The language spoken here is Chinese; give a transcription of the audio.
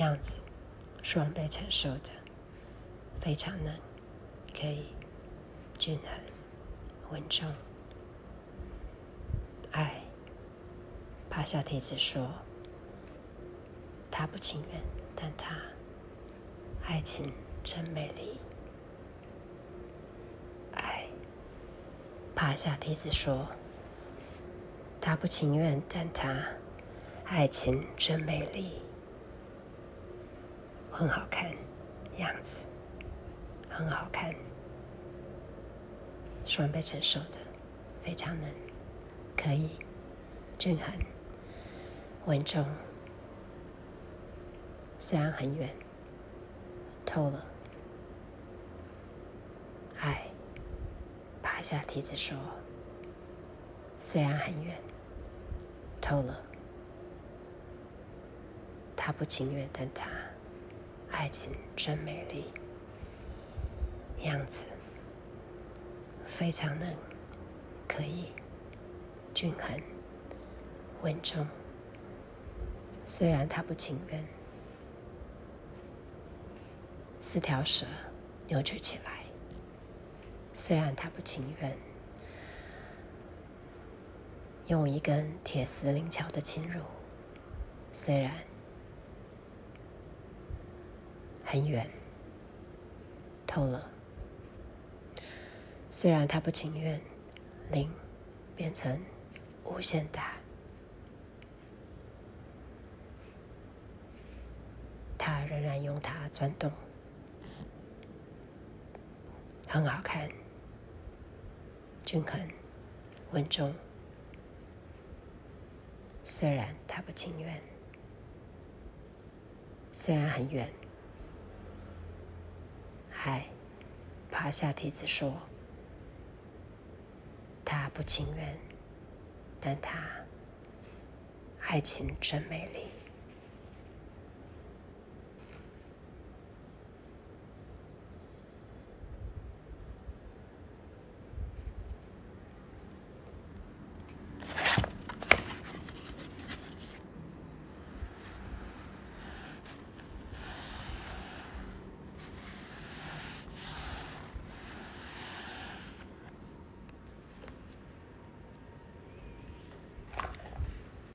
样子，双倍承受着，非常嫩，可以均衡、稳重。爱，帕夏提子说，他不情愿，但他爱情真美丽。爱，帕夏提子说，他不情愿，但他爱情真美丽。很好看，样子很好看，双倍承受着，非常能可以均衡稳重，虽然很远，透了爱，爬下梯子说，虽然很远，透了，他不情愿，但他。爱情真美丽，样子非常嫩，可以均衡稳重。虽然他不情愿，四条蛇扭曲起来。虽然他不情愿，用一根铁丝灵巧的侵入。虽然。很远，透了。虽然他不情愿，零变成无限大，他仍然用它转动，很好看，均衡，稳重。虽然他不情愿，虽然很远。爱，爬下梯子说：“他不情愿，但他爱情真美丽。”